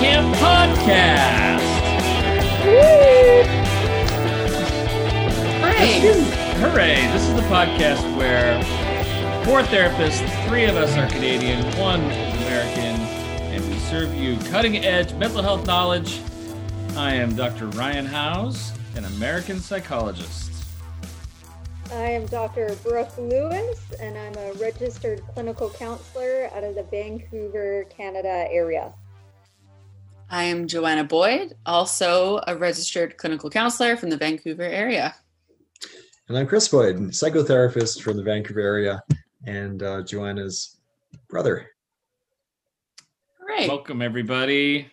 Camp Podcast. Hooray! Hooray! This is the podcast where four therapists, three of us are Canadian, one is American, and we serve you cutting edge mental health knowledge. I am Dr. Ryan Howes, an American psychologist. I am Dr. Brooke Lewis, and I'm a registered clinical counselor out of the Vancouver, Canada area. I am Joanna Boyd, also a registered clinical counselor from the Vancouver area. And I'm Chris Boyd, psychotherapist from the Vancouver area and uh, Joanna's brother. Hooray! Welcome, everybody.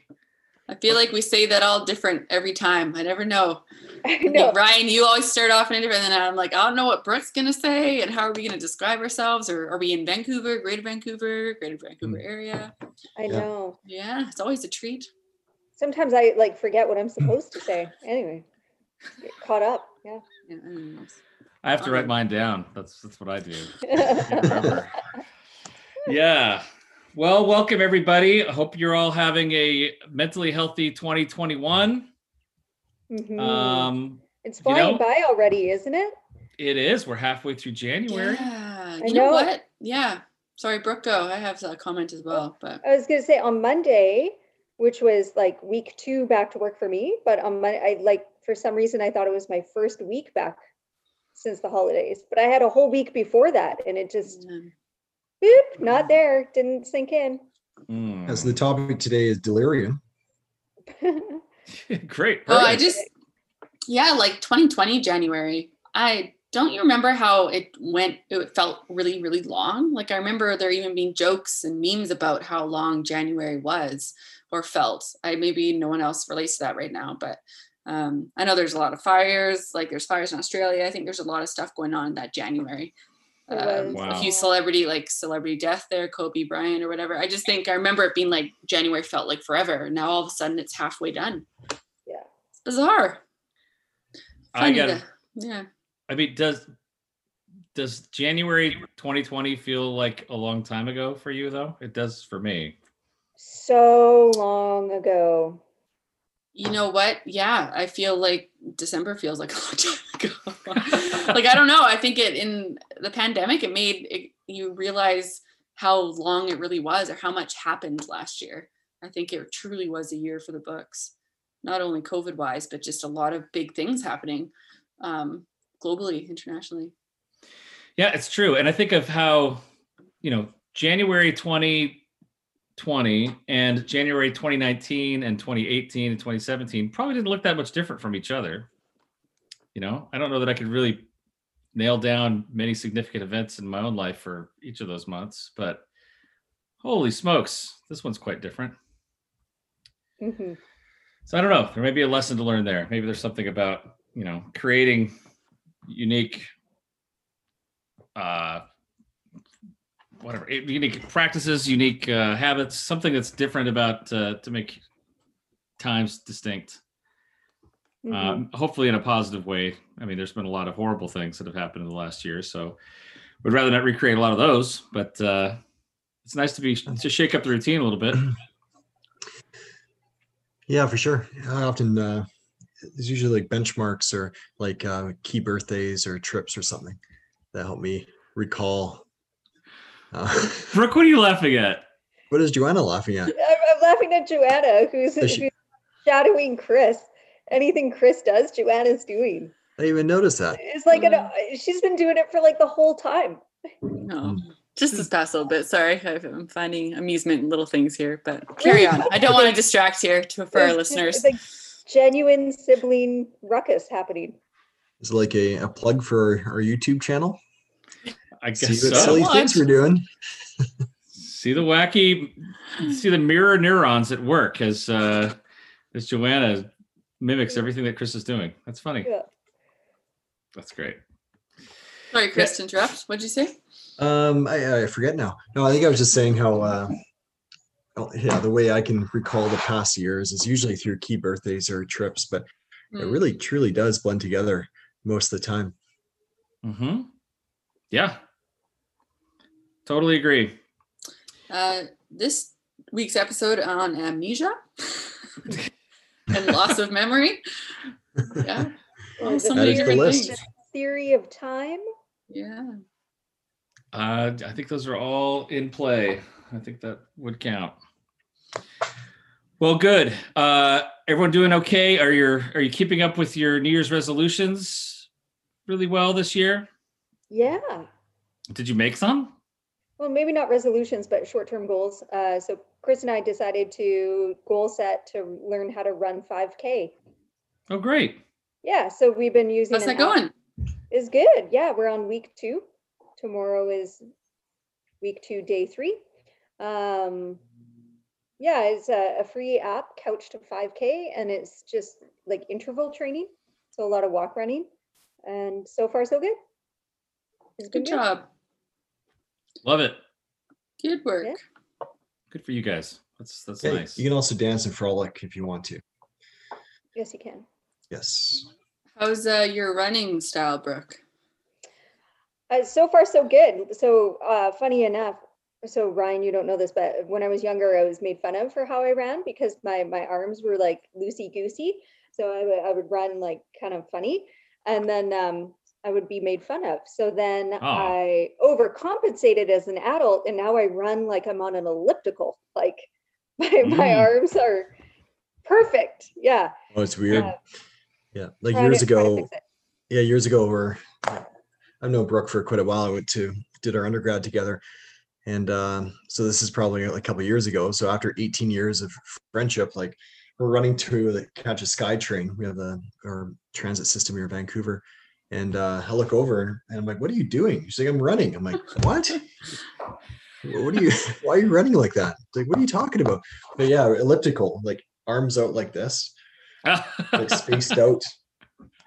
I feel like we say that all different every time. I never know. I know. Ryan, you always start off in a different, and then I'm like, I don't know what Brooke's gonna say, and how are we gonna describe ourselves, or are we in Vancouver, Greater Vancouver, Greater Vancouver area? I know. Yeah, it's always a treat. Sometimes I like forget what I'm supposed to say. Anyway, get caught up. Yeah. Yeah, anyways. I have to write mine down. That's that's what I do. Can't yeah. Well, welcome everybody. I hope you're all having a mentally healthy 2021. Mhm. Um, it's you flying know- by already, isn't it? it is. We're halfway through January. Yeah, I you know know. what? Yeah. Sorry, Brooke, go. I have a comment as well, but I was going to say on Monday, which was like week two back to work for me, but on Monday, I like for some reason I thought it was my first week back since the holidays, but I had a whole week before that, and it just um, boop, not there, didn't sink in. Mm. As the topic today is delirium. Great. Oh, I just yeah, like 2020 January. I don't you remember how it went it felt really really long? Like I remember there even being jokes and memes about how long January was or felt. I maybe no one else relates to that right now, but um, I know there's a lot of fires, like there's fires in Australia. I think there's a lot of stuff going on in that January. It Um, was. A few celebrity, like celebrity death there, Kobe Bryant or whatever. I just think I remember it being like January felt like forever. Now all of a sudden it's halfway done. Yeah. It's bizarre. I Funny got. to- yeah. I mean, does does January 2020 feel like a long time ago for you though? It does for me. So long ago. You know what? Yeah, I feel like December feels like a long time ago. like I don't know. I think it in the pandemic it made it, you realize how long it really was or how much happened last year. I think it truly was a year for the books, not only COVID wise, but just a lot of big things happening um, globally, internationally. Yeah, it's true. And I think of how, you know, January 2020 and January 2019 and 2018 and 2017 probably didn't look that much different from each other. You know, I don't know that I could really nail down many significant events in my own life for each of those months, but holy smokes, this one's quite different. hmm So I don't know. There may be a lesson to learn there. Maybe there's something about you know creating unique, uh, whatever unique practices, unique uh, habits, something that's different about uh, to make times distinct. Mm-hmm. Um, hopefully in a positive way. I mean, there's been a lot of horrible things that have happened in the last year, so would rather not recreate a lot of those. But uh, it's nice to be to shake up the routine a little bit. Yeah, for sure. I often uh, there's usually like benchmarks or like uh, key birthdays or trips or something that help me recall. Uh, Brooke, what are you laughing at? what is Joanna laughing at? I'm, I'm laughing at Joanna, who's, Is she- who's shadowing Chris. Anything Chris does, Joanna's doing. I didn't even noticed that. It's like an, Mm. she's been doing it for like the whole time. No, Mm. just this past little bit. Sorry, I'm finding amusement in little things here, but carry on. I don't want to distract here to for our There's just, listeners. like genuine sibling ruckus happening. Is like a, a plug for our YouTube channel? I See guess what so. silly things we're doing. see the wacky see the mirror neurons at work as uh as joanna mimics everything that chris is doing that's funny Yeah. that's great Sorry, Chris, to interrupt. What'd you say? Um, I, I forget now. No, I think I was just saying how, uh, oh, yeah, the way I can recall the past years is usually through key birthdays or trips, but it Hmm. really truly does blend together most of the time. mm-hmm yeah totally agree Uh, this week's episode on amnesia and loss of memory. Yeah. Or the so That the list. things. Theory of time. Yeah. Uh, I think those are all in play. I think that would count. Well, good. Uh, everyone doing okay? Are you are you keeping up with your New Year's resolutions really well this year? Yeah. Did you make some? Well, maybe not resolutions, but short-term goals. Uh, so Chris and I decided to goal set to learn how to run 5K. Oh, great. Yeah, so we've been using. How's that going? Is good. Yeah, we're on week two. Tomorrow is week two, day three. Um, yeah, it's a, a free app, Couch to 5K, and it's just like interval training. So a lot of walk running, and so far so good. It's been Good job. Love it. Good work. Yeah. Good for you guys. That's that's Okay, nice. You can also dance and frolic if you want to. Yes, you can. Yes. How's uh, your running style, Brooke? Uh, so far, so good. So, uh, funny enough, so Ryan, you don't know this, but when I was younger, I was made fun of for how I ran because my my arms were like loosey goosey. So I would I would run like kind of funny, and then um, I would be made fun of. So then Oh. I overcompensated as an adult, and now I run like I'm on an elliptical. Like my my Mm. arms are perfect. Yeah. Oh, it's weird. Uh, yeah. Like years to- ago, yeah, years ago, we're I've known Brooke for quite a while. I went to did our undergrad together, and um, so this is probably a couple of years ago. So after 18 years of friendship, like we're running to the catch a SkyTrain. We have a our transit system here in Vancouver, and uh, I look over and I'm like, "What are you doing?" She's like, "I'm running." I'm like, "What?" what are you why are you running like that like what are you talking about but yeah elliptical like arms out like this like spaced out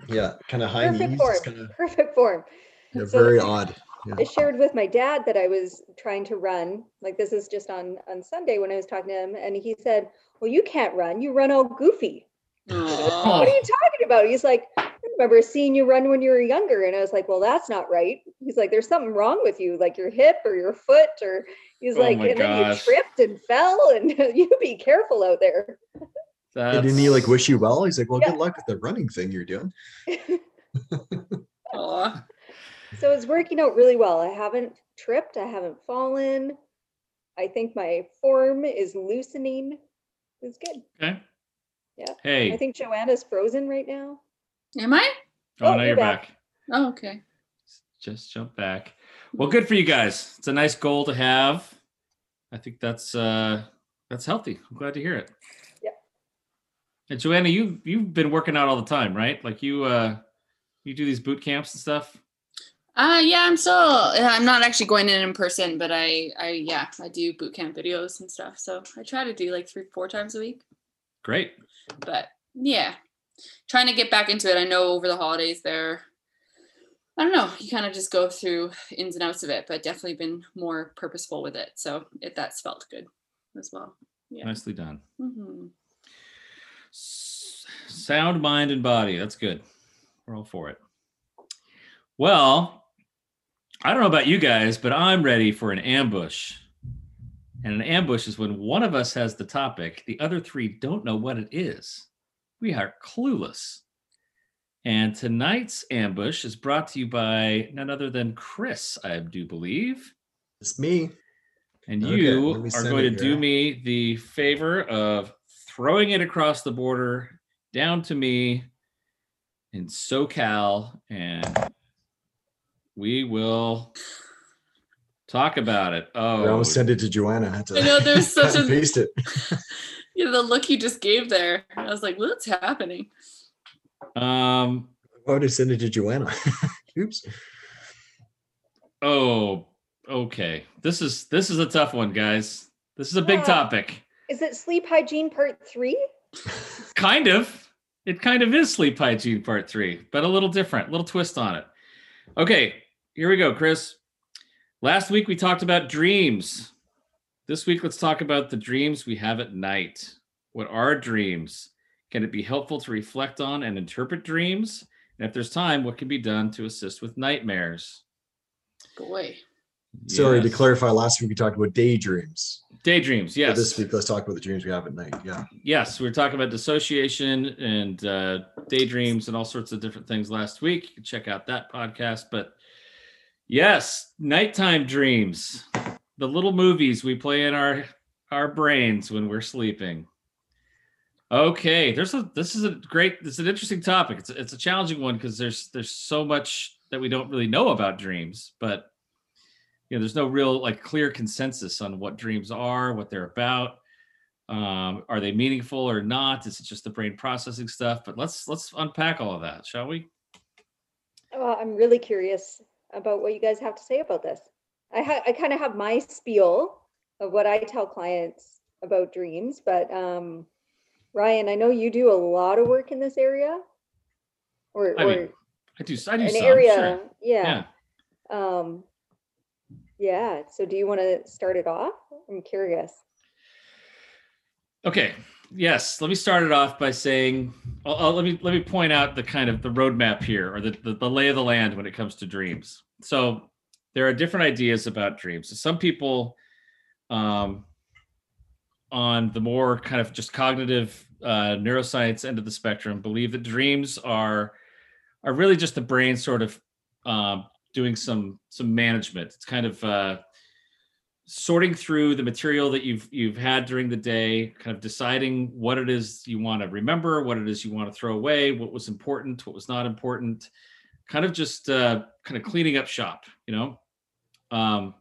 yeah kind of high Perfect knees form. kind of Perfect form. yeah, So very the- odd I shared with my dad that I was trying to run. Like this is just on on Sunday when I was talking to him, and he said, "Well, you can't run. You run all goofy." What are you talking about? He's like, "I remember seeing you run when you were younger," and I was like, "Well, that's not right." He's like, "There's something wrong with you, like your hip or your foot, or." He's Oh like, my "And then you tripped and fell, and you be careful out there." And didn't he like wish you well he's like well Yeah. good luck with the running thing you're doing So it's working out really well. I haven't tripped. I haven't fallen. I think my form is loosening. It's good. Okay. Yeah. Hey. I think Joanna's frozen right now. Am I? oh, Oh, now you're you're back. back. Oh, okay. Just jump back. Well, good for you guys. It's a nice goal to have. I think that's uh that's healthy. I'm glad to hear it. Yeah. And Joanna, you you've been working out all the time, right? Like you uh you do these boot camps and stuff. Uh yeah, I'm still I'm not actually going in in person, but I I yeah, I do boot camp videos and stuff. So I try to do like 3 4 times a week. Great. But yeah. Trying to get back into it. I know over the holidays there I don't know, you kind of just go through ins and outs of it, but definitely been more purposeful with it. So it that's felt good as well. Yeah. Nicely done. hmm S- Sound mind and body. That's good. We're all for it. Well, I don't know about you guys, but I'm ready for an ambush. And an ambush is when one of us has the topic, the other three don't know what it is. We are clueless. And tonight's ambush is brought to you by none other than Chris, I do believe. it's me And Okay, you are going to it do me the favor of throwing it across the border down to me in SoCal, and we will talk about it. Oh, I Oh, almost sent it to Joanna I had to I know there's such a paste it yeah, the look you just gave there. I was like, what's happening? um, why would I send it to Joanna oops oh, okay. This is this is a tough one, guys. This is a big Yeah. topic. Is it sleep hygiene part three? kind of it kind of is sleep hygiene part three but a little different little twist on it okay here we go chris last week we talked about dreams this week let's talk about the dreams we have at night what are dreams can it be helpful to reflect on and interpret dreams and if there's time what can be done to assist with nightmares Boy. Sorry to clarify, last week we talked about daydreams. Daydreams, So yes. This week, let's talk about the dreams we have at night. Yeah. Yes, we were talking about dissociation and uh, daydreams and all sorts of different things last week. You can check out that podcast. But yes, nighttime dreams, the little movies we play in our our brains when we're sleeping. Okay, there's a this is a great is an interesting topic. It's a, it's a challenging one because there's there's so much that we don't really know about dreams, but you know there's no real like clear consensus on what dreams are, what they're about um, are they meaningful or not is it just the brain processing stuff but let's let's unpack all of that shall we Uh, I'm really curious about what you guys have to say about this. I ha- I kind of have my spiel of what I tell clients about dreams, but um, Ryan, I know you do a lot of work in this area, or I or mean, i do i do an some, area, sure. yeah. yeah Um, yeah. So, do you want to start it off? I'm curious. okay yes let me start it off by saying I'll, I'll- let me let me point out the kind of the roadmap here or the, the the lay of the land when it comes to dreams so there are different ideas about dreams some people um on the more kind of just cognitive uh, neuroscience end of the spectrum believe that dreams are are really just the brain sort of um, doing some some management. It's kind of uh, sorting through the material that you've you've had during the day, kind of deciding what it is you want to remember, what it is you want to throw away, what was important, what was not important, kind of just uh, kind of cleaning up shop. You know, um,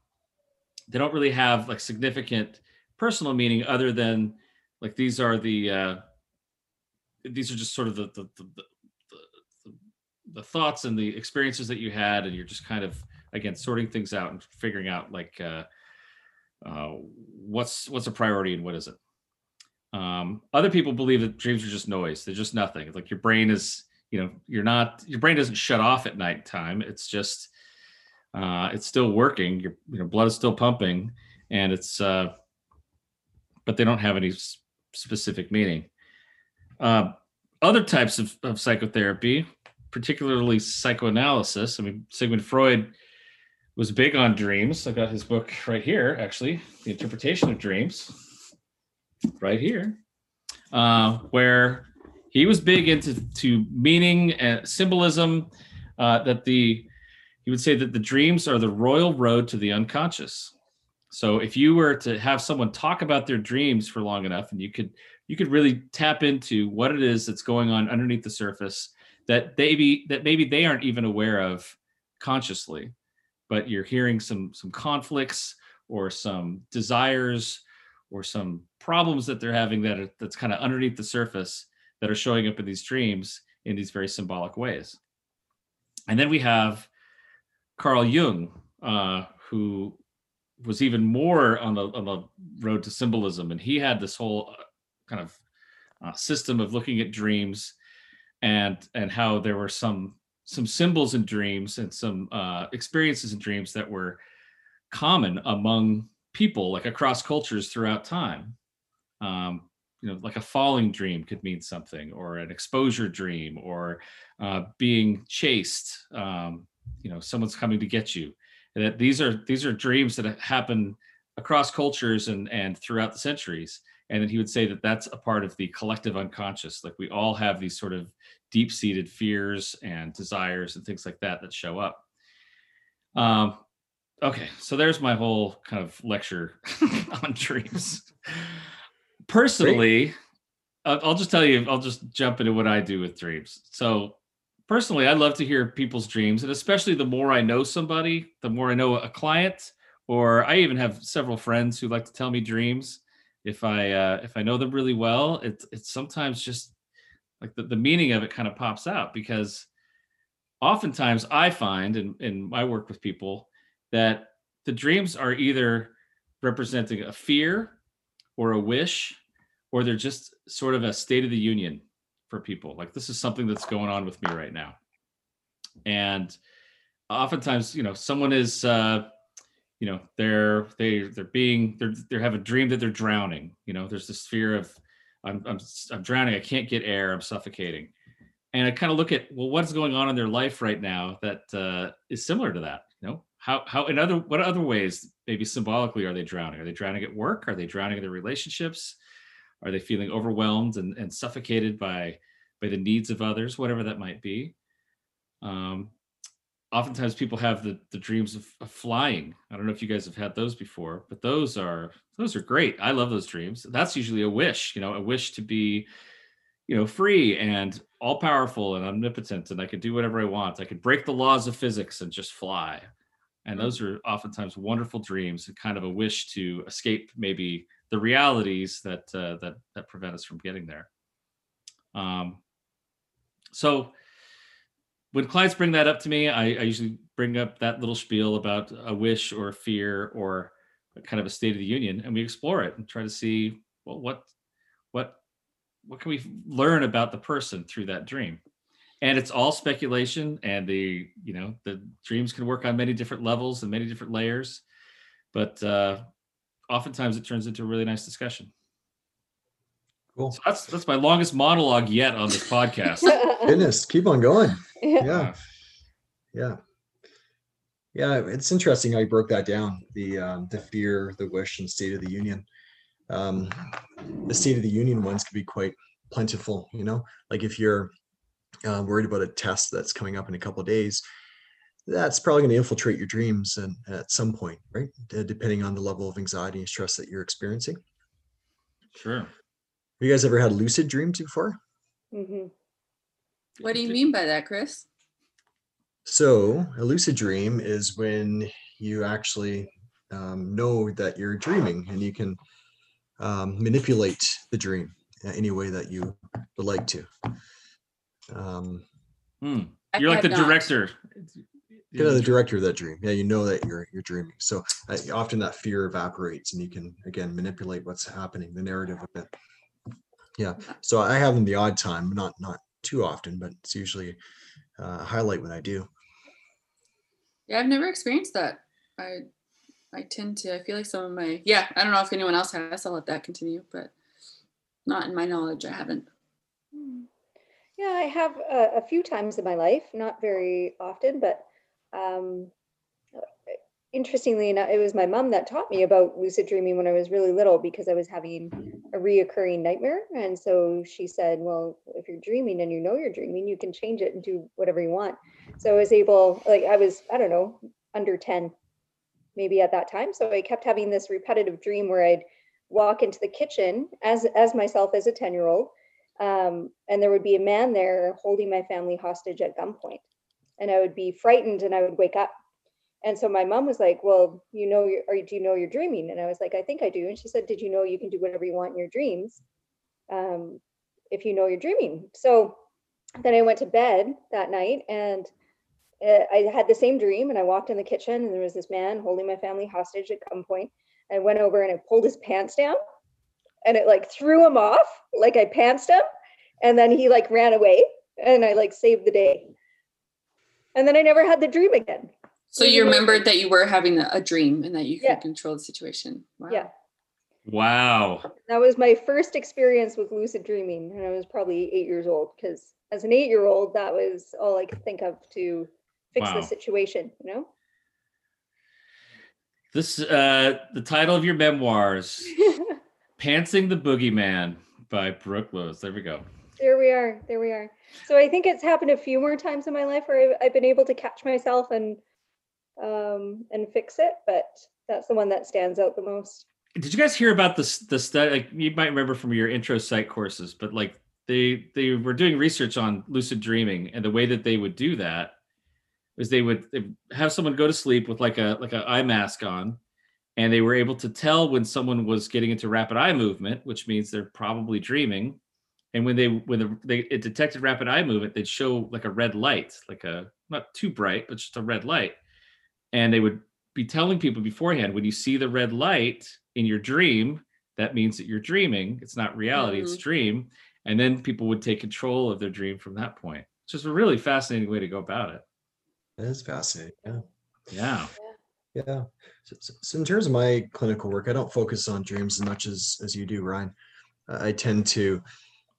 they don't really have like significant personal meaning other than like these are the uh, these are just sort of the the, the, the, the thoughts and the experiences that you had and you're just kind of again sorting things out and figuring out like uh, uh, what's what's a priority and what isn't. Um, other people believe that dreams are just noise. They're just nothing. Like your brain is you know you're not your brain doesn't shut off at nighttime it's just uh, it's still working your you know blood is still pumping and it's uh, but they don't have any s- specific meaning uh, other types of, of psychotherapy, particularly psychoanalysis. I mean, Sigmund Freud was big on dreams. I got his book right here, actually, The Interpretation of Dreams, right here, uh, where he was big into to meaning and symbolism. Uh, that the he would say that the dreams are the royal road to the unconscious. So if you were to have someone talk about their dreams for long enough, and you could you could really tap into what it is that's going on underneath the surface that they be that maybe they aren't even aware of consciously but you're hearing some some conflicts or some desires or some problems that they're having that are, that's kind of underneath the surface that are showing up in these dreams in these very symbolic ways. And then we have carl jung uh, who was even more on the on the road to symbolism. And he had this whole uh, kind of uh, system of looking at dreams and and how there were some some symbols in dreams and some uh, experiences in dreams that were common among people like across cultures throughout time. Um, you know like a falling dream could mean something or an exposure dream or uh, being chased um, you know someone's coming to get you. And that these are these are dreams that happen across cultures and and throughout the centuries. And then he would say that that's a part of the collective unconscious. Like we all have these sort of deep-seated fears and desires and things like that that show up. Um okay so there's my whole kind of lecture on dreams personally I'll, I'll just tell you i'll just jump into what i do with dreams. So personally i love to hear people's dreams and especially the more i know somebody the more i know a client or i even have several friends who like to tell me dreams. If I uh, if I know them really well, it's it's sometimes just like the, the meaning of it kind of pops out because oftentimes I find in, in my work with people that the dreams are either representing a fear or a wish, or they're just sort of a state of the union for people. Like this is something that's going on with me right now. And oftentimes, you know, someone is uh you know they're they they're being they're they have a dream that they're drowning you know there's this fear of i'm i'm, I'm drowning i can't get air i'm suffocating and i kind of look at well what's going on in their life right now that uh, is similar to that you know how how in other what other ways maybe symbolically are they drowning? Are they drowning at work? Are they drowning in their relationships? Are they feeling overwhelmed and, and suffocated by by the needs of others, whatever that might be? Um, oftentimes people have the, the dreams of, of, flying. I don't know if you guys have had those before, but those are those are great. I love those dreams. That's usually a wish, you know, a wish to be, you know, free and all powerful and omnipotent, and I could do whatever I want. I could break the laws of physics and just fly. And mm. those are oftentimes wonderful dreams, and kind of a wish to escape maybe the realities that uh, that that prevent us from getting there. Um, so when clients bring that up to me, I, I, usually bring up that little spiel about a wish or a fear or kind of a state of the union, and we explore it and try to see well what what what can we learn about the person through that dream. And it's all speculation, and the you know the dreams can work on many different levels and many different layers, but uh, oftentimes it turns into a really nice discussion. Cool. So that's that's my longest monologue yet on this podcast. Goodness, keep on going. Yeah. Yeah. Yeah, it's interesting how you broke that down. The um, the fear, the wish, and state of the union. Um, the state of the union ones could be quite plentiful. You know, like if you're uh, worried about a test that's coming up in a couple of days, that's probably going to infiltrate your dreams and at some point, right? depending on the level of anxiety and stress that you're experiencing. Sure. Have you guys ever had lucid dreams before? Mm-hmm. What do you mean by that, Chris? So, a lucid dream is when you actually um, know that you're dreaming and you can um, manipulate the dream any way that you would like to. Um, hmm. You're like the not. director. Yeah, the director of that dream. Yeah, you know that you're you're dreaming. So uh, often that fear evaporates, and you can again manipulate what's happening, the narrative of it yeah so i have them the odd time not not too often but it's usually uh, a highlight when i do yeah i've never experienced that i i tend to i feel like some of my yeah i don't know if anyone else has i'll let that continue but not in my knowledge i haven't hmm. yeah i have a, a few times in my life not very often but um interestingly enough, it was my mom that taught me about lucid dreaming when I was really little because I was having a reoccurring nightmare. And so she said, Well, if you're dreaming and you know you're dreaming, you can change it and do whatever you want. So I was able, like, I was, I don't know, under 10 maybe at that time. So I kept having this repetitive dream where I'd walk into the kitchen as as myself as a 10 year old. Um, and there would be a man there holding my family hostage at gunpoint. And I would be frightened and I would wake up and so my mom was like, "Well, you know, or do you know you're dreaming?" And I was like, "I think I do." And she said, "Did you know you can do whatever you want in your dreams, um, if you know you're dreaming?" So then I went to bed that night, and uh, I had the same dream. And I walked in the kitchen, and there was this man holding my family hostage at gunpoint. I went over and I pulled his pants down, and it like threw him off, like I pantsed him, and then he like ran away, and I like saved the day. And then I never had the dream again. So you remembered that you were having a dream and that you could yeah. control the situation. Wow. Yeah. Wow. That was my first experience with lucid dreaming, and I was probably eight years old because as an eight year old, that was all I could think of to fix wow. the situation, you know? This uh the title of your memoirs, Pantsing the Boogeyman by Brooke Lewis. There we go. There we are. There we are. So I think it's happened a few more times in my life where I've, I've been able to catch myself and um, and fix it, but that's the one that stands out the most. Did you guys hear about this? The study, like you might remember from your intro psych courses, but like they they were doing research on lucid dreaming, and the way that they would do that is they would have someone go to sleep with like a like an eye mask on, and they were able to tell when someone was getting into rapid eye movement, which means they're probably dreaming. And when they when the, they it detected rapid eye movement, they'd show like a red light, like a not too bright, but just a red light. And they would be telling people beforehand when you see the red light in your dream that means that you're dreaming. It's not reality mm-hmm. it's dream. And then people would take control of their dream from that point. It's just a really fascinating way to go about it. That is fascinating yeah. Yeah. Yeah. So, so, in terms of my clinical work i don't focus on dreams as much as as you do ryan. Uh, i tend to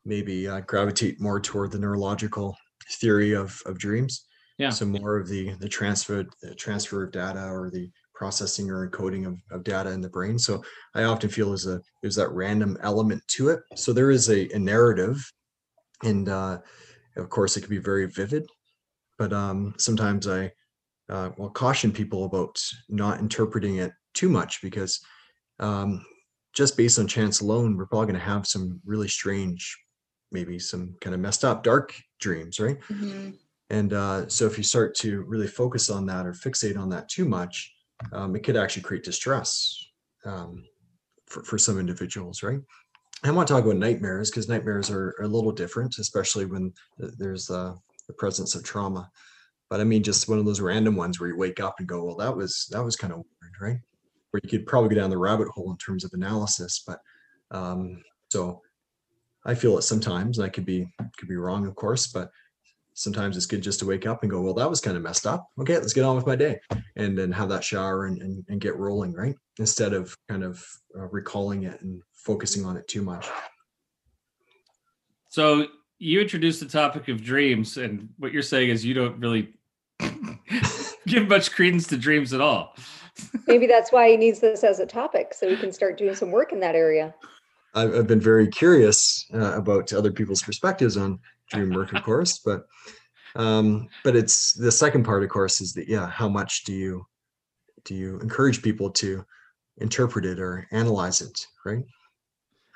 maybe uh, gravitate more toward the neurological theory of of dreams Yeah. So more of the the transfer the transfer of data or the processing or encoding of, of data in the brain. So I often feel there's a there's that random element to it. So there is a, a narrative, and uh, of course it can be very vivid, but um, sometimes I uh, will caution people about not interpreting it too much because um, just based on chance alone, we're probably going to have some really strange, maybe some kind of messed up, dark dreams, right? Mhm. And uh, so if you start to really focus on that or fixate on that too much, um, it could actually create distress um, for, for some individuals, right? I want to talk about nightmares because nightmares are, are a little different, especially when there's uh, the presence of trauma. But I mean, just one of those random ones where you wake up and go, "Well, that was that was kind of weird," right? Where you could probably go down the rabbit hole in terms of analysis. But um, so I feel it sometimes, and I could be could be wrong, of course, but sometimes it's good just to wake up and go, well, that was kind of messed up. Okay, let's get on with my day and then have that shower and, and, and get rolling, right? Instead of kind of uh, recalling it and focusing on it too much. So you introduced the topic of dreams, and what you're saying is you don't really give much credence to dreams at all. Maybe that's why he needs this as a topic, so we can start doing some work in that area. I've, I've been very curious uh, about other people's perspectives on dream work, of course, but um, but it's the second part, of course, is that yeah, how much do you do you encourage people to interpret it or analyze it, right?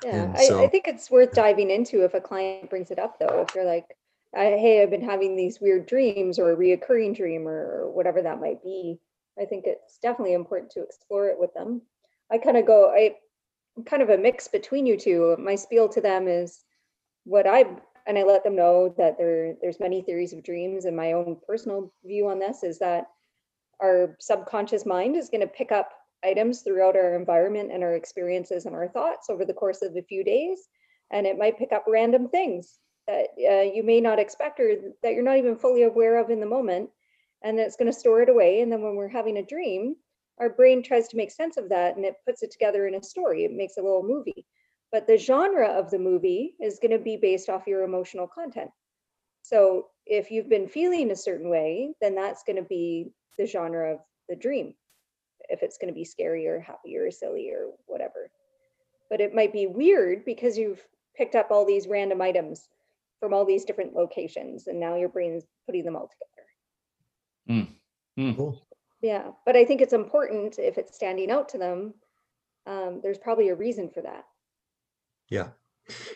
Yeah, And I, I think it's worth diving into if a client brings it up, though. If they're like, "Hey, I've been having these weird dreams, or a reoccurring dream, or whatever that might be," I think it's definitely important to explore it with them. I kind of go, I, kind of a mix between you two. My spiel to them is what I and I let them know that there there's many theories of dreams, and my own personal view on this is that our subconscious mind is going to pick up items throughout our environment and our experiences and our thoughts over the course of a few days. And it might pick up random things that uh, you may not expect or that you're not even fully aware of in the moment. And it's going to store it away. And then when we're having a dream, our brain tries to make sense of that and it puts it together in a story. It makes a little movie. But the genre of the movie is going to be based off your emotional content. So if you've been feeling a certain way, then that's going to be the genre of the dream if it's going to be scary or happy or silly or whatever. But it might be weird because you've picked up all these random items from all these different locations and now your brain is putting them all together. Hmm. Hmm. Cool. Yeah, but I think it's important if it's standing out to them, um, there's probably a reason for that. Yeah.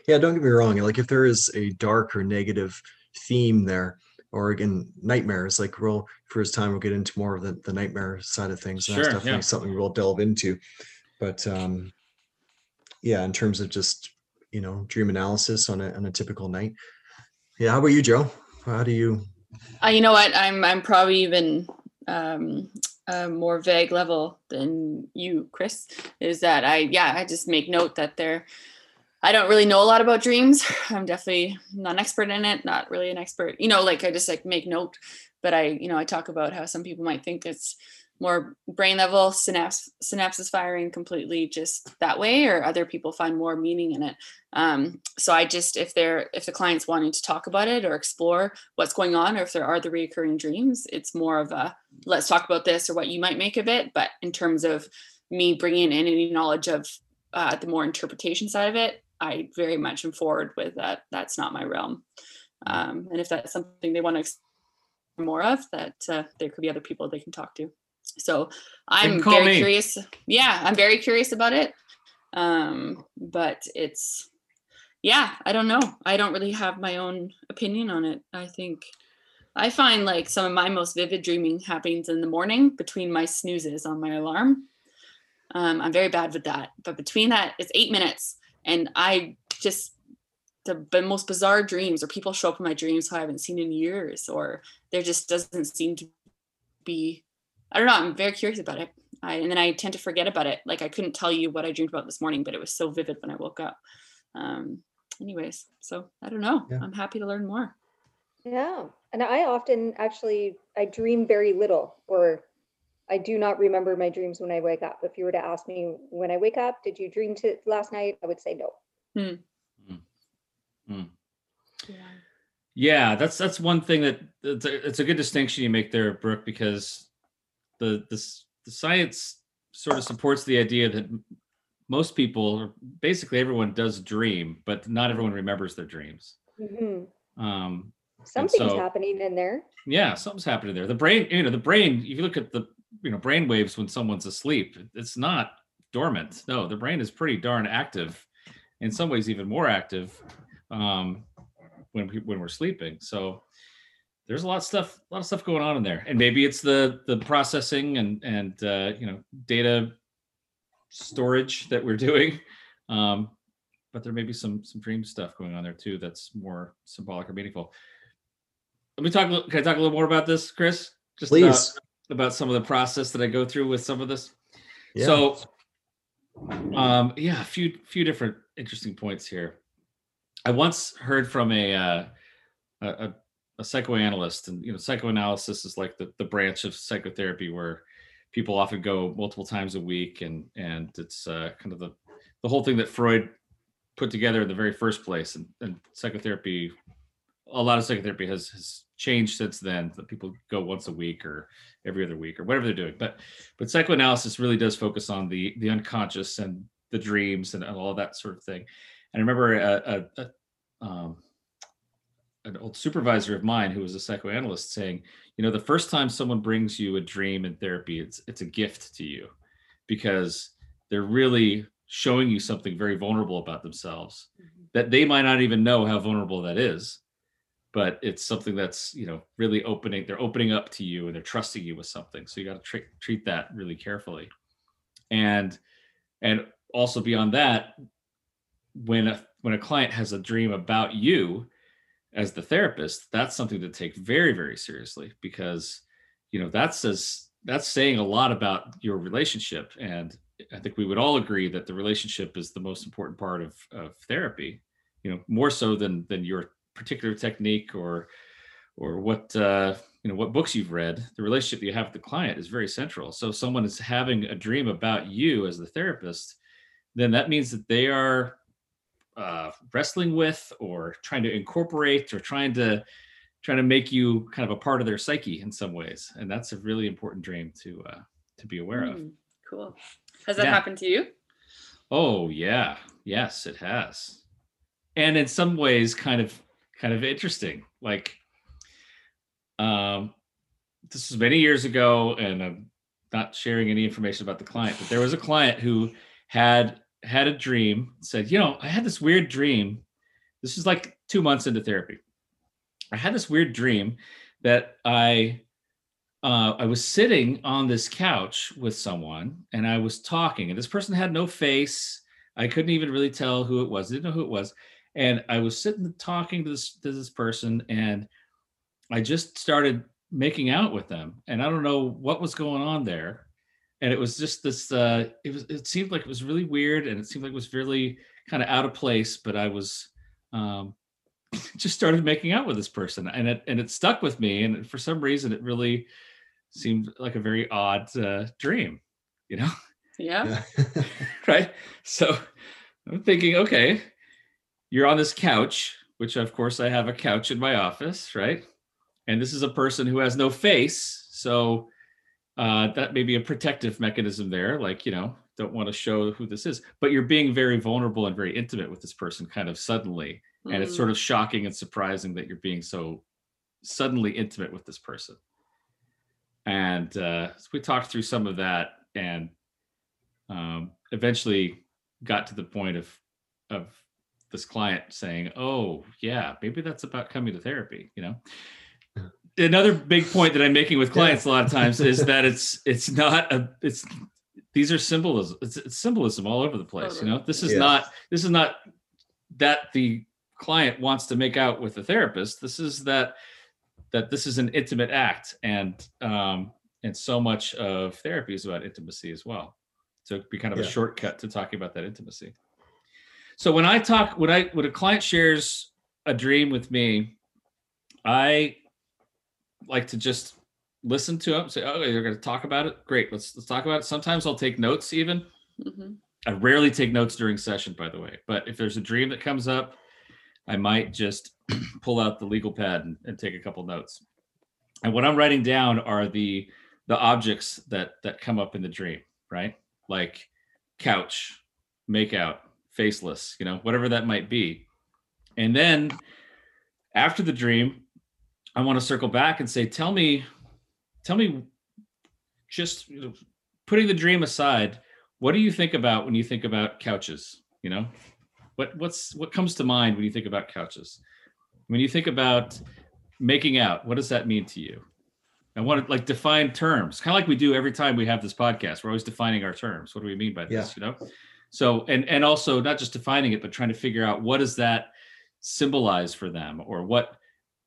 Yeah, don't get me wrong. Like if there is a dark or negative theme there, or again, nightmares, like we'll for his time we'll get into more of the, the nightmare side of things. and that's Sure, definitely yeah. something we'll delve into. But um yeah, in terms of just you know, dream analysis on a on a typical night. Yeah, how about you, Joe? How do you Uh, you know what? I'm I'm probably even um, a more vague level than you, Chris. Is that I yeah I just make note that they're I don't really know a lot about dreams. I'm definitely not an expert in it. Not really an expert. You know, like I just like make note, but I you know I talk about how some people might think it's more brain level synapse synapses firing completely just that way or other people find more meaning in it. Um, so i just if they're if the client's wanting to talk about it or explore what's going on or if there are the recurring dreams it's more of a let's talk about this or what you might make of it. But in terms of me bringing in any knowledge of uh, the more interpretation side of it i very much am forward with that. That's not my realm. Um, and if that's something they want to more of that uh, there could be other people they can talk to so i'm very me. curious yeah i'm very curious about it. Um but it's yeah i don't know. I don't really have my own opinion on it. I think i find like some of my most vivid dreaming happens in the morning between my snoozes on my alarm. Um, i'm very bad with that. But between that it's eight minutes. And i just the, the most bizarre dreams or people show up in my dreams who i haven't seen in years or there just doesn't seem to be i don't know i'm very curious about it I, and then I tend to forget about it. Like I couldn't tell you what I dreamed about this morning, but it was so vivid when I woke up. Um, anyways, so I don't know. Yeah. I'm happy to learn more. Yeah, and I often actually I dream very little, or I do not remember my dreams when I wake up. If you were to ask me when I wake up, did you dream to last night? I would say no. Hmm. Hmm. Hmm. Yeah. Yeah, that's that's one thing that it's a, it's a good distinction you make there, Brooke, because the the the science sort of supports the idea that most people, or basically everyone, does dream, but not everyone remembers their dreams. Mhm. Um, Something's so- happening in there. yeah, something's happening there. The brain, you know, the brain. If you look at the you know brain waves when someone's asleep, it's not dormant. No, the brain is pretty darn active. In some ways, even more active um, when we, when we're sleeping. So there's a lot of stuff, a lot of stuff going on in there, and maybe it's the the processing and and uh, you know data storage that we're doing. Um, but there may be some some dream stuff going on there too that's more symbolic or meaningful. Let me talk. Can I talk a little more about this, Chris? Just about- Please. about some of the process that I go through with some of this. Yeah. So, um, yeah, a few few different interesting points here. I once heard from a uh, a, a, a psychoanalyst, and you know, psychoanalysis is like the, the branch of psychotherapy where people often go multiple times a week, and and it's uh, kind of the the whole thing that Freud put together in the very first place, and, and psychotherapy. A lot of psychotherapy has has changed since then. That people go once a week or every other week or whatever they're doing. But but psychoanalysis really does focus on the the unconscious and the dreams and, and all that sort of thing. And I remember a, a, a um, an old supervisor of mine who was a psychoanalyst saying, you know, the first time someone brings you a dream in therapy, it's it's a gift to you because they're really showing you something very vulnerable about themselves mm-hmm. that they might not even know how vulnerable that is but it's something that's you know really opening they're opening up to you and they're trusting you with something. So you got to treat treat that really carefully. And and also beyond that when a when a client has a dream about you as the therapist that's something to take very very seriously because you know that says that's saying a lot about your relationship. And i think we would all agree that the relationship is the most important part of of therapy you know more so than than your particular technique or or what uh, you know what books you've read. The relationship you have with the client is very central. So if someone is having a dream about you as the therapist then that means that they are uh, wrestling with or trying to incorporate or trying to trying to make you kind of a part of their psyche in some ways and that's a really important dream to uh, to be aware of Mm, cool. Has that Yeah. happened to you? Oh yeah, yes, it has, and in some ways, kind of, kind of interesting. Like, um, this was many years ago, and I'm not sharing any information about the client, but there was a client who had had a dream. Said, you know, I had this weird dream. This is like two months into therapy. I had this weird dream that I uh, I was sitting on this couch with someone and I was talking, and this person had no face. I couldn't even really tell who it was. I didn't know who it was. And I was sitting talking to this to this person, and I just started making out with them. And I don't know what was going on there. And it was just this uh it was it seemed like it was really weird and it seemed like it was really kind of out of place, but I was um just started making out with this person and it and it stuck with me and for some reason it really seemed like a very odd uh, dream you know Yeah. Yeah. right so i'm thinking okay you're on this couch which of course i have a couch in my office right and this is a person who has no face so uh, that may be a protective mechanism there like you know don't want to show who this is but you're being very vulnerable and very intimate with this person kind of suddenly. And it's Mm, sort of shocking and surprising that you're being so suddenly intimate with this person. And uh, so we talked through some of that and um, eventually got to the point of of this client saying oh yeah maybe that's about coming to therapy you know another big point that i'm making with clients a lot of times is that it's it's not a it's these are symbolism it's, it's symbolism all over the place you know? This is Yes. not this is not that the client wants to make out with the therapist. This is that that this is an intimate act and um and so much of therapy is about intimacy as well. So it'd be kind of a shortcut to talking about that intimacy. So when i talk when i when a client shares a dream with me i like to just listen to them say oh you're going to talk about it great let's let's talk about it sometimes i'll take notes even mhm. I rarely take notes during session, by the way. But if there's a dream that comes up, I might just pull out the legal pad and, and take a couple notes. And what I'm writing down are the the objects that that come up in the dream, right? Like couch, makeout, faceless, you know, whatever that might be. And then after the dream, I want to circle back and say, tell me, tell me just you know, putting the dream aside, what do you think about when you think about couches? You know, what what's what comes to mind when you think about couches? When you think about making out, what does that mean to you? I want to like define terms, kind of like we do every time we have this podcast. We're always defining our terms. What do we mean by this? You know, so and and also not just defining it, but trying to figure out what does that symbolize for them, or what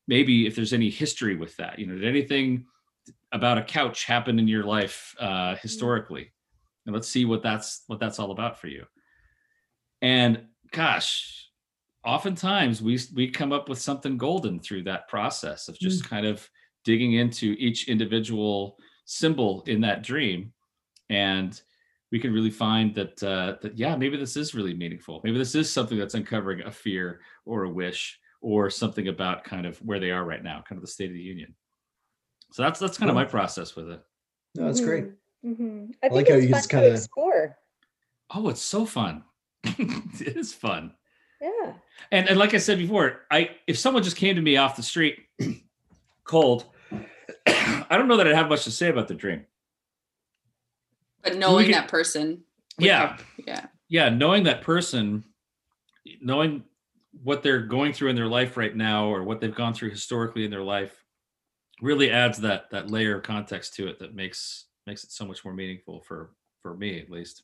maybe if there's any history with that. You know, did anything about a couch happen in your life uh, historically? And let's see what that's what that's all about for you. And gosh, oftentimes we we come up with something golden through that process of just mm. kind of digging into each individual symbol in that dream and we can really find that uh, that yeah maybe this is really meaningful maybe this is something that's uncovering a fear or a wish or something about kind of where they are right now kind of the state of the union so that's that's kind of my process with it no that's great mm-hmm. mm-hmm. i think like it's fun just kinda... explore oh it's so fun it is fun yeah. And and like I said before, I if someone just came to me off the street cold, I don't know that I'd have much to say about the dream. But knowing can, that person. Yeah. Help. Yeah. Yeah. Knowing that person, knowing what they're going through in their life right now or what they've gone through historically in their life really adds that that layer of context to it that makes makes it so much more meaningful for for me at least.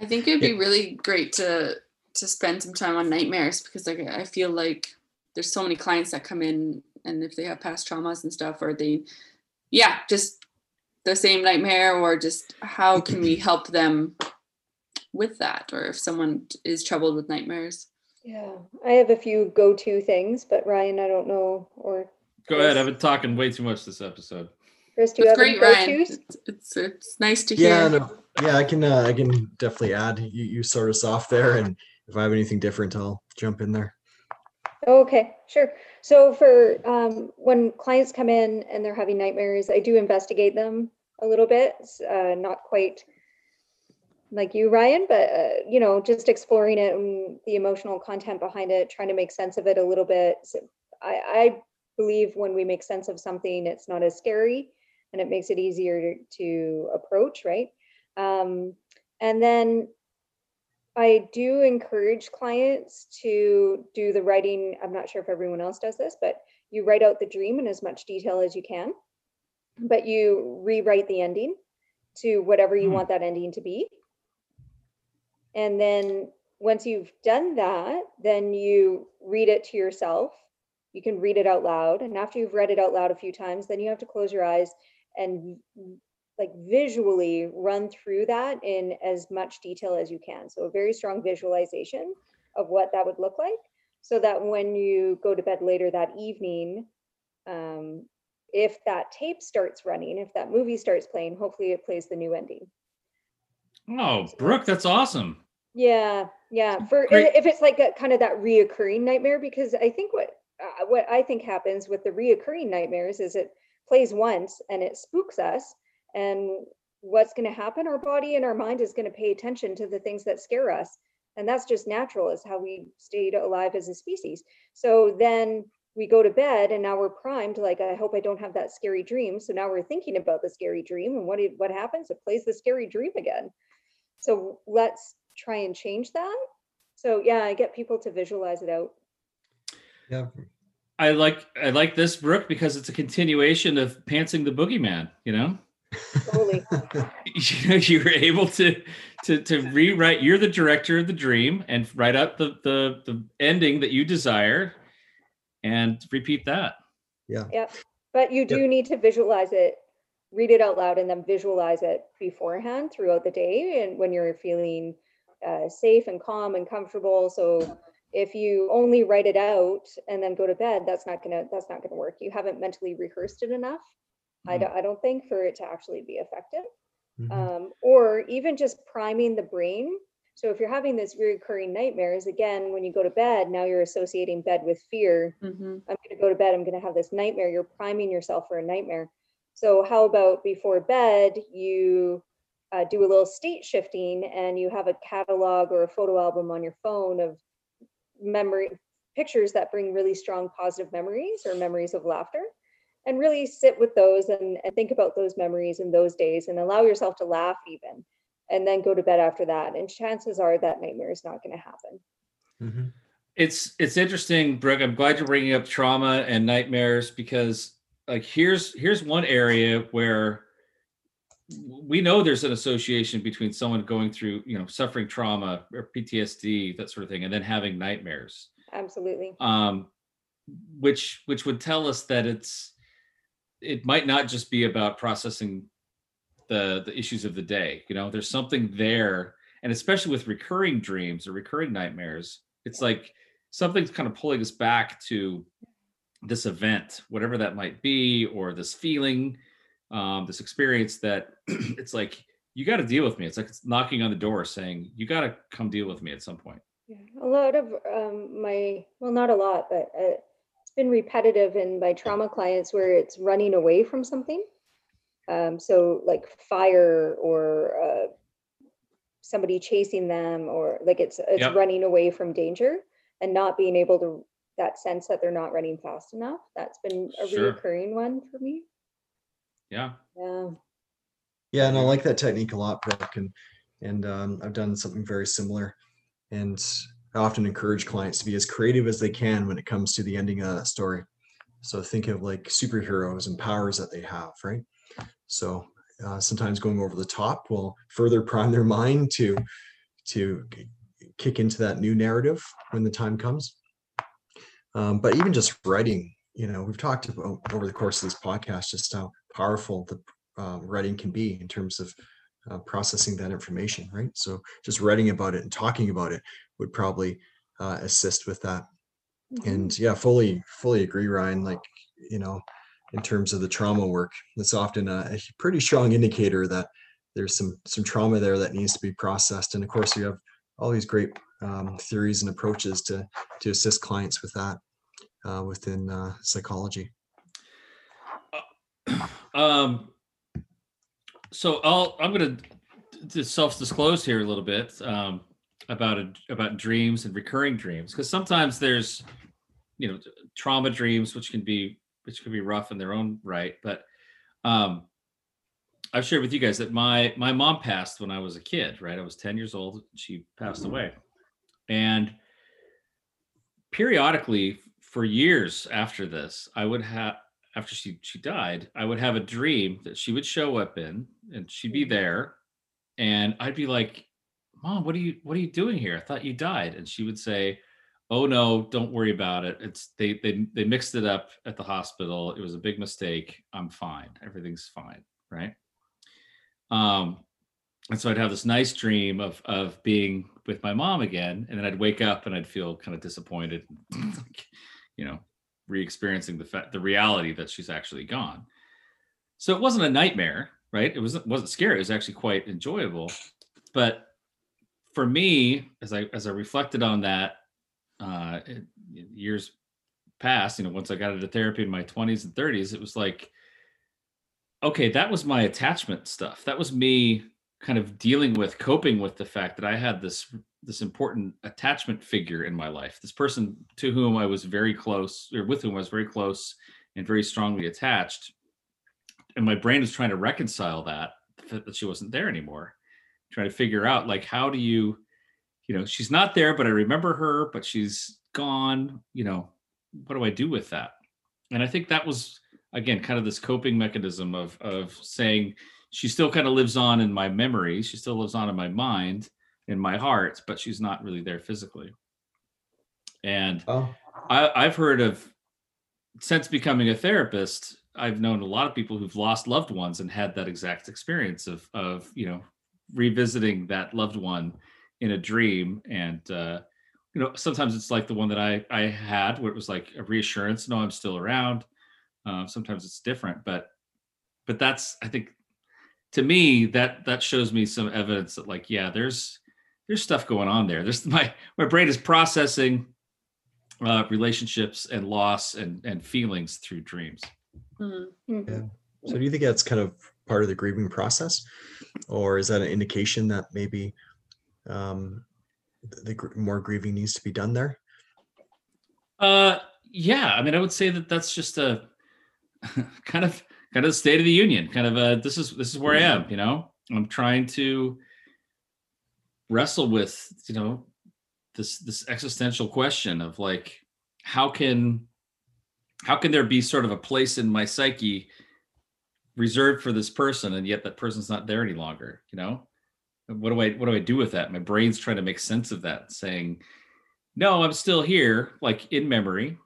I think it'd be really great to to spend some time on nightmares because like I feel like there's so many clients that come in and if they have past traumas and stuff or they yeah, just the same nightmare or just how can we help them with that or if someone is troubled with nightmares. Yeah, I have a few go-to things, but Ryan, I don't know or Go ahead. I've been talking way too much this episode. Chris, do you That's have great, Ryan. It's, it's, it's nice to hear. Yeah, no, yeah, I can uh, I can definitely add. You you start us off there, and if I have anything different, I'll jump in there. Okay, sure. So for um, when clients come in and they're having nightmares, I do investigate them a little bit. Uh, not quite like you, Ryan, but uh, you know, just exploring it and the emotional content behind it, trying to make sense of it a little bit. So I, I believe when we make sense of something, it's not as scary and it makes it easier to approach, right? Um, and then I do encourage clients to do the writing. I'm not sure if everyone else does this, but you write out the dream in as much detail as you can, but you rewrite the ending to whatever you mm. want that ending to be. And then once you've done that, then you read it to yourself. You can read it out loud. And after you've read it out loud a few times, then you have to close your eyes and like visually run through that in as much detail as you can. So a very strong visualization of what that would look like so that when you go to bed later that evening, um, if that tape starts running, if that movie starts playing, hopefully it plays the new ending. Oh, Brooke, that's awesome. Yeah, yeah. For Great. if it's like a kind of that reoccurring nightmare, because I think what uh, what I think happens with the reoccurring nightmares is it plays once and it spooks us, and what's going to happen our body and our mind is going to pay attention to the things that scare us and that's just natural is how we stayed alive as a species so then we go to bed and now we're primed like i hope i don't have that scary dream. So now we're thinking about the scary dream and what what happens? It plays the scary dream again. So let's try and change that. So yeah i get people to visualize it out. Yeah. I like i like this brooke because it's a continuation of pantsing the boogeyman you know? Totally. you know, you were able to to to rewrite. You're the director of the dream, and write up the the the ending that you desire, and repeat that. Yeah. Yep. But you do yep. need to visualize it, read it out loud, and then visualize it beforehand throughout the day, and when you're feeling uh, safe and calm and comfortable. So if you only write it out and then go to bed, that's not gonna that's not gonna work. You haven't mentally rehearsed it enough. I, don't, I don't think for it to actually be effective. Mm-hmm. Um, or even just priming the brain So if you're having this recurring nightmares, again, when you go to bed, now you're associating bed with fear. Mhm. I'm going to go to bed, I'm going to have this nightmare. You're priming yourself for a nightmare. So, how about before bed, you uh, do a little state shifting and you have a catalog or a photo album on your phone of memory pictures that bring really strong positive memories or memories of laughter? And really sit with those and, and think about those memories in those days and allow yourself to laugh even and then go to bed after that. And chances are that nightmare is not going to happen. Mhm. it's it's interesting brooke i'm glad you're bringing up trauma and nightmares because like here's here's one area where we know there's an association between someone going through you know suffering trauma or ptsd that sort of thing and then having nightmares Absolutely. um which which would tell us that it's it might not just be about processing the the issues of the day you know there's something there. And especially with recurring dreams or recurring nightmares it's like something's kind of pulling us back to this event whatever that might be or this feeling um this experience that it's like you got to deal with me. It's like it's knocking on the door saying you got to come deal with me at some point. Yeah, a lot of um, my, well, not a lot, but uh, it's been repetitive in my trauma clients where it's running away from something. Um, so like fire or uh, somebody chasing them, or like it's it's Yep. running away from danger and not being able to that sense that they're not running fast enough. That's been a Sure. recurring one for me. yeah Yeah. Yeah, and I like that technique a lot, Brooke, and and um, I've done something very similar. And I often encourage clients to be as creative as they can when it comes to the ending of that story. So think of like superheroes and powers that they have, right? So uh, sometimes going over the top will further prime their mind to to kick into that new narrative when the time comes. Um, but even just writing, you know, we've talked about over the course of this podcast just how powerful the um, writing can be in terms of uh, processing that information, right? So just writing about it and talking about it would probably uh, assist with that. And yeah, fully, fully agree, Ryan. Like, you know, in terms of the trauma work, that's often a, a pretty strong indicator that there's some some trauma there that needs to be processed. And of course, you have all these great um, theories and approaches to to assist clients with that uh, within uh, psychology. Um, so I'll I'm gonna just self-disclose here a little bit um, about a, about dreams and recurring dreams because sometimes there's you know trauma dreams which can be which could be rough in their own right, but um, I've shared with you guys that my my mom passed when I was a kid. Right, I was 10 years old. She passed away, and periodically for years after this, I would have after she she died, I would have a dream that she would show up in, and she'd be Mhm. there, and I'd be like, "Mom, what are you what are you doing here? I thought you died." And she would say, "Oh no, don't worry about it. It's they they they mixed it up at the hospital. It was a big mistake. I'm fine. Everything's fine." Right. Um, and so I'd have this nice dream of of being with my mom again, and then I'd wake up and I'd feel kind of disappointed, you know, re-experiencing the fact the reality that she's actually gone. So it wasn't a nightmare, right? It wasn't wasn't scary. It was actually quite enjoyable. But for me, as I as I reflected on that uh, years past, you know, once I got into therapy in my 20s and 30s, it was like, okay, that was my attachment stuff. That was me kind of dealing with coping with the fact that I had this this important attachment figure in my life. This person to whom I was very close or with whom I was very close and very strongly attached. And my brain was trying to reconcile that that she wasn't there anymore. Trying to figure out like how do you you know, she's not there but I remember her but she's gone, you know, what do I do with that? And I think that was again kind of this coping mechanism of of saying she still kind of lives on in my memory she still lives on in my mind in my heart but she's not really there physically and Oh, I, i've heard of since becoming a therapist i've known a lot of people who've lost loved ones and had that exact experience of of you know revisiting that loved one in a dream and uh you know sometimes it's like the one that i i had where it was like a reassurance no i'm still around uh, sometimes it's different but but that's i think to me that that shows me some evidence that like yeah there's there's stuff going on there. There's my my brain is processing uh, relationships and loss and and feelings through dreams. Mhm. Mhm. Yeah. So do you think that's kind of part of the grieving process, or is that an indication that maybe um, the gr- more grieving needs to be done there? Uh, yeah. I mean, I would say that that's just a kind of kind of state of the union. Kind of a this is this is where I am. You know, I'm trying to wrestle with you know this this existential question of like how can how can there be sort of a place in my psyche reserved for this person and yet that person's not there any longer you know what do i what do i do with that? My brain's trying to make sense of that saying no i'm still here like in memory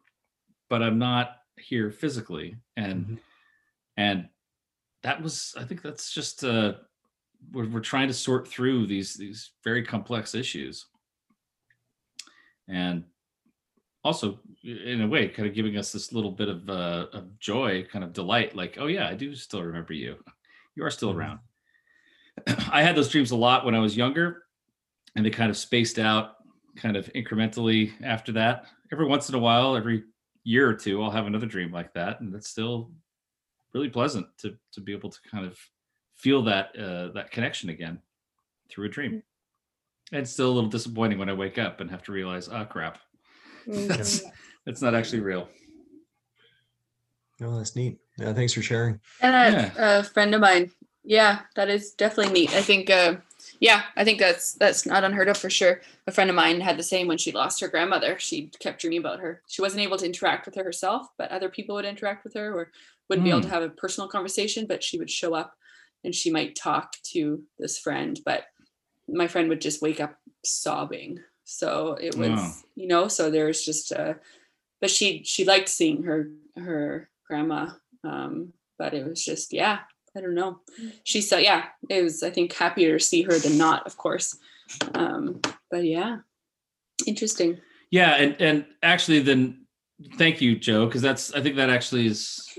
but i'm not here physically. And Mhm. and that was i think that's just uh we're, we're trying to sort through these these very complex issues. And also in a way kind of giving us this little bit of uh of joy kind of delight like oh yeah i do still remember you. You are still Mhm. around i had those dreams a lot when i was younger and they kind of spaced out kind of incrementally after that every once in a while every year or two i'll have another dream like that and it's still really pleasant to to be able to kind of feel that uh that connection again through a dream and it's still a little disappointing when i wake up and have to realize oh crap that's Mhm. that's not actually real Oh, that's neat. Yeah, thanks for sharing. And a, a friend of mine. Yeah, that is definitely neat. I think, uh, yeah, I think that's that's not unheard of for sure. A friend of mine had the same when she lost her grandmother. She kept dreaming about her. She wasn't able to interact with her herself, but other people would interact with her or wouldn't be able to Hmm. have a personal conversation. But she would show up and she might talk to this friend. But my friend would just wake up sobbing. So it was, Wow. you know, so there's just uh but she she liked seeing her her grandma. Um, but it was just yeah, I don't know. She said yeah, it was I think happier to see her than not, of course. Um, but yeah, interesting. yeah and and actually then thank you joe because that's i think that actually is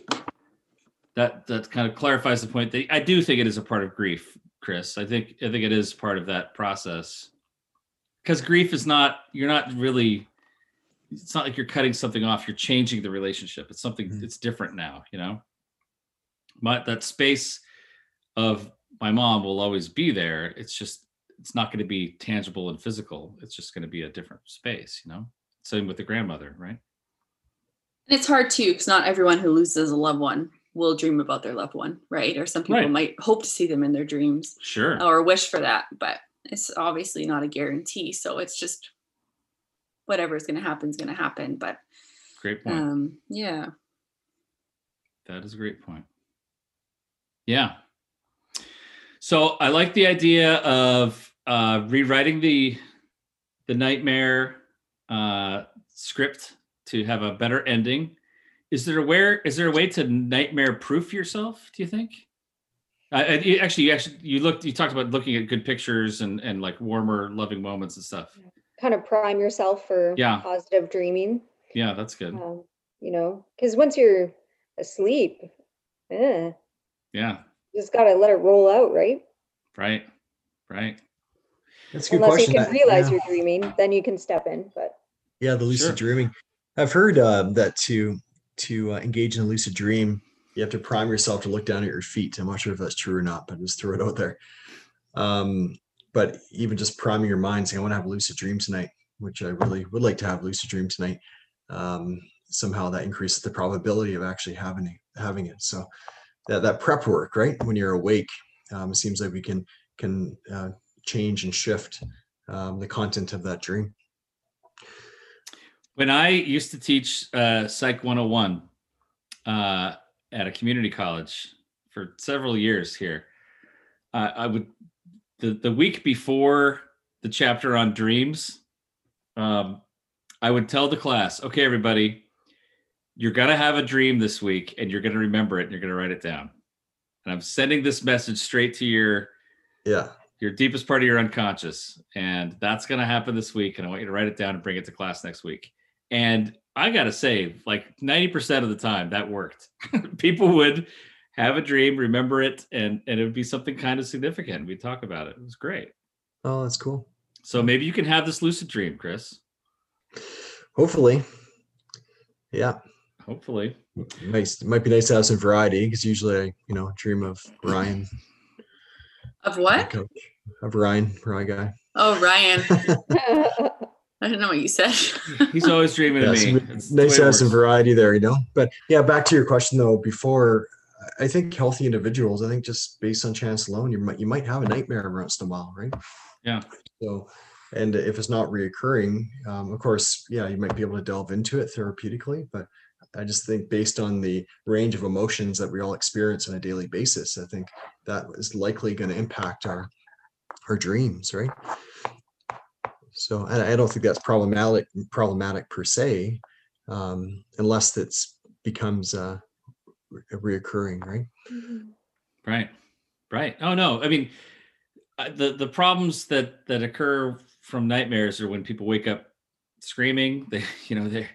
that that kind of clarifies the point that i do think it is a part of grief chris i think i think it is part of that process because grief is not you're not really it's not like you're cutting something off you're changing the relationship it's something Mhm. it's different now you know but that space of my mom will always be there it's just it's not going to be tangible and physical it's just going to be a different space you know same with the grandmother right And it's hard too, because not everyone who loses a loved one will dream about their loved one, right? Or some people Right. might hope to see them in their dreams sure or wish for that, but it's obviously not a guarantee. So it's just whatever's going to happen is going to happen. But great point um, yeah, that is a great point yeah. So i like the idea of uh rewriting the the nightmare uh script to have a better ending. Is there a where is there a way to nightmare proof yourself do you think? Actually you actually you looked you talked about looking at good pictures and and like warmer loving moments and stuff. Kind of prime yourself for Yeah. positive dreaming. yeah that's good. Um, you know, because once you're asleep, eh, yeah you just gotta let it roll out, right? right right That's a good Unless question. you can I- realize yeah. you're dreaming, then you can step in. But Yeah, the lucid Sure. dreaming. I've heard uh, that to to uh, engage in a lucid dream, you have to prime yourself to look down at your feet. I'm not sure if that's true or not, but just throw it out there. Um, but even just priming your mind, saying, "I want to have a lucid dream tonight," which I really would like to have a lucid dream tonight. Um, somehow that increases the probability of actually having having it. So that that prep work, right? When you're awake, um, it seems like we can can uh, change and shift um, the content of that dream. When I used to teach uh, Psych 101 uh, at a community college for several years here, uh, I would the the week before the chapter on dreams, um, I would tell the class, "Okay, everybody, you're gonna have a dream this week, and you're gonna remember it, and you're gonna write it down." And I'm sending this message straight to your Yeah. your deepest part of your unconscious and that's going to happen this week and i want you to write it down and bring it to class next week and i gotta say like 90% of the time that worked people would have a dream remember it and and it would be something kind of significant we'd talk about it it was great Oh, that's cool. So maybe you can have this lucid dream, Chris. Hopefully. Yeah. Hopefully. Nice. It might be nice to have some variety because usually I, you know, dream of Ryan. Of what? coach. Of Ryan, Ryan guy. Oh, Ryan. I don't know what you said. He's always dreaming Yeah, of me. we- It's nice to it have some variety there, you know. But yeah, back to your question though. Before, I think healthy individuals. I think just based on chance alone, you might you might have a nightmare every once in a while, right? Yeah. So, and if it's not reoccurring, um, of course, yeah, you might be able to delve into it therapeutically. But I just think based on the range of emotions that we all experience on a daily basis, I think that is likely going to impact our our dreams, right? So I, I don't think that's problematic problematic per se, um, unless it's becomes uh, re- reoccurring, right? Right. Right. Oh no. I mean, uh, the the problems that that occur from nightmares are when people wake up screaming. They, you know, they're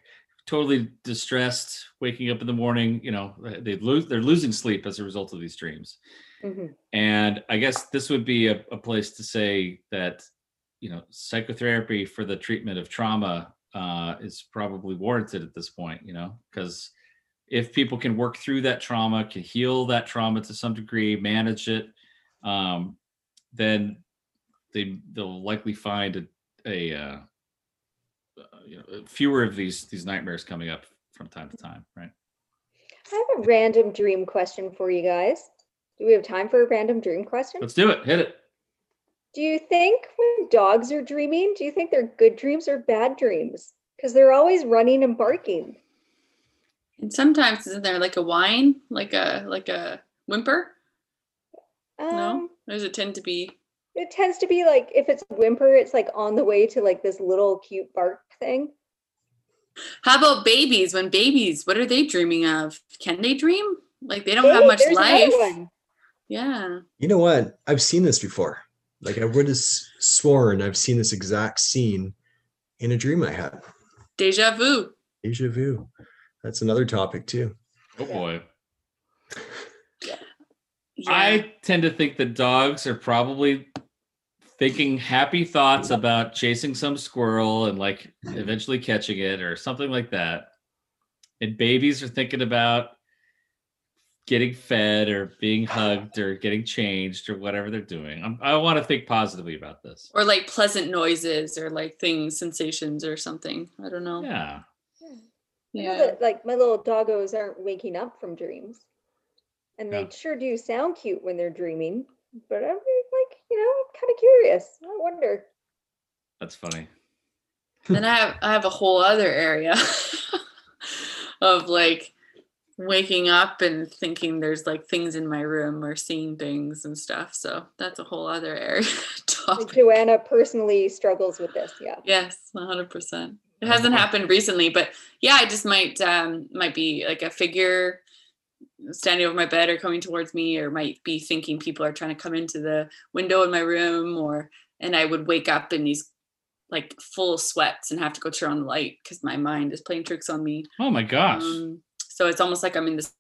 totally distressed, waking up in the morning. You know, they lose they're losing sleep as a result of these dreams. Mhm. And I guess this would be a, a place to say that, you know, psychotherapy for the treatment of trauma uh, is probably warranted at this point, you know, because if people can work through that trauma, can heal that trauma to some degree, manage it, um, then they they'll likely find a, a uh, uh, you know fewer of these these nightmares coming up from time to time, right? I have a random dream question for you guys. Do we have time for a random dream question? Let's do it. Hit it. Do you think when dogs are dreaming, do you think they're good dreams or bad dreams? Because they're always running and barking. And sometimes isn't there like a whine, like a like a whimper? Um, No, or does it tend to be? It tends to be like if it's whimper, it's like on the way to like this little cute bark thing. How about babies? When babies, what are they dreaming of? Can they dream? Like they don't Hey, have much life. Yeah. You know what? I've seen this before. Like I would have sworn I've seen this exact scene in a dream I had. Deja vu. Deja vu. That's another topic too. Oh boy. Yeah. I tend to think that dogs are probably thinking happy thoughts about chasing some squirrel and like eventually catching it or something like that. And babies are thinking about getting fed or being hugged or getting changed or whatever they're doing. I'm, I want to think positively about this. or like pleasant noises or like things, sensations or something. I don't know. Yeah. I know Yeah. that like my little doggos aren't waking up from dreams. And Yeah. they sure do sound cute when they're dreaming. But I'm like, you know, I'm kind of curious. I wonder. That's funny. then I have I have a whole other area of like waking up and thinking there's like things in my room or seeing things and stuff. So that's a whole other area Like, topic. Joanna personally struggles with this. Yeah. Yes, one hundred percent. It hasn't happened recently, but yeah, I just might um might be like a figure standing over my bed or coming towards me, or might be thinking people are trying to come into the window in my room, or and I would wake up in these like full sweats and have to go turn on the light because my mind is playing tricks on me. Oh my gosh. Um, so it's almost like I'm in this.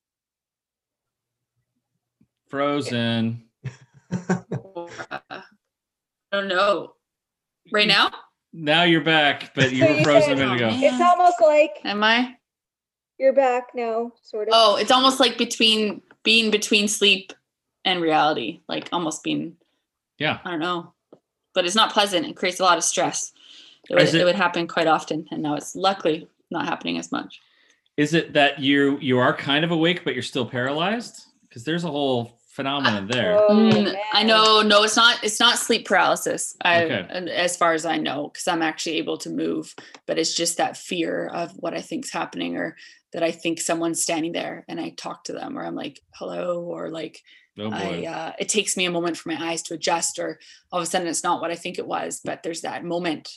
Frozen. Uh, I don't know. Right now, Now you're back, but you were frozen a minute ago. It's almost like am I? You're back now, sort of. Oh, it's almost like between being between sleep and reality, like almost being Yeah. I don't know, but it's not pleasant. It creates a lot of stress. It would, it, it- would happen quite often, and now it's luckily not happening as much. Is it that you you are kind of awake but you're still paralyzed? Because there's a whole phenomenon there. Oh, Mm, I know. No, it's not. It's not sleep paralysis. I, Okay. as far as I know, because I'm actually able to move, but it's just that fear of what I think's happening, or that I think someone's standing there, and I talk to them, or I'm like, "Hello," or like, Oh. I, uh, it takes me a moment for my eyes to adjust, or all of a sudden it's not what I think it was. But there's that moment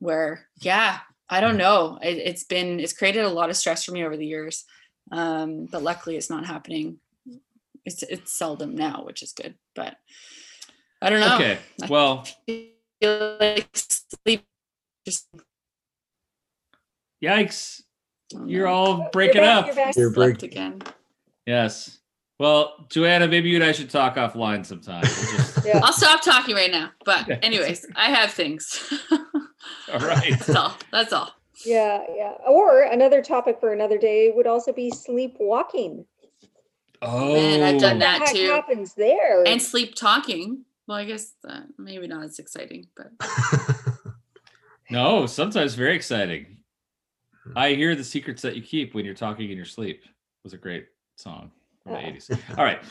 where, yeah, I don't know. It, it's been, it's created a lot of stress for me over the years. Um, but luckily it's not happening. It's, it's seldom now, which is good. But I don't know. okay. Well, I feel like sleep just, yikes. I don't You're all breaking back, up. you're back. You're Slept break- again. Yes. Well, Joanna, maybe you and I should talk offline sometime. We'll just- Yeah. I'll stop talking right now. But anyways, I have things. All right. That's all. That's all. Yeah, yeah. Or another topic for another day would also be sleepwalking. Oh, Man, I've done What the that heck too. happens there? And sleep talking. Well, I guess uh, maybe not as exciting, but No, sometimes very exciting. I hear the secrets that you keep when you're talking in your sleep. Was a great song from the Uh. 80s. All right.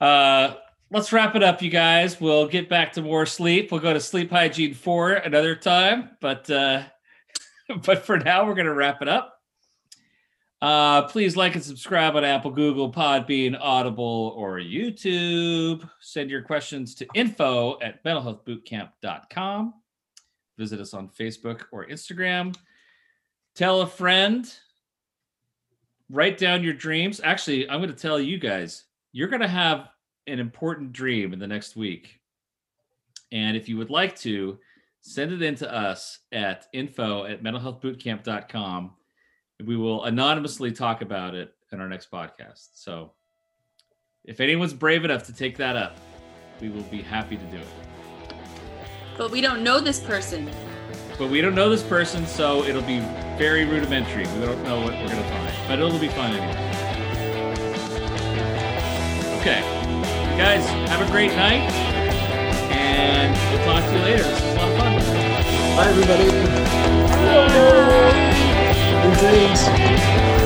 Uh let's wrap it up, you guys. We'll get back to more sleep. We'll go to sleep hygiene for another time, but uh but for now we're gonna wrap it up. Uh, please like and subscribe on Apple, Google, Podbean, Audible, or YouTube. Send your questions to info at mentalhealthbootcamp.com. Visit us on Facebook or Instagram. Tell a friend. Write down your dreams. Actually, I'm going to tell you guys, you're going to have an important dream in the next week. And if you would like to, send it in to us at info at mentalhealthbootcamp.com. We will anonymously talk about it in our next podcast. So if anyone's brave enough to take that up, we will be happy to do it. but we don't know this person. But we don't know this person, so it'll be very rudimentary. We don't know what we're going to find, but it'll be fun anyway. Okay. You guys, have a great night, and we'll talk to you later. This is a lot of fun. Bye, everybody. Bye. Good dreams.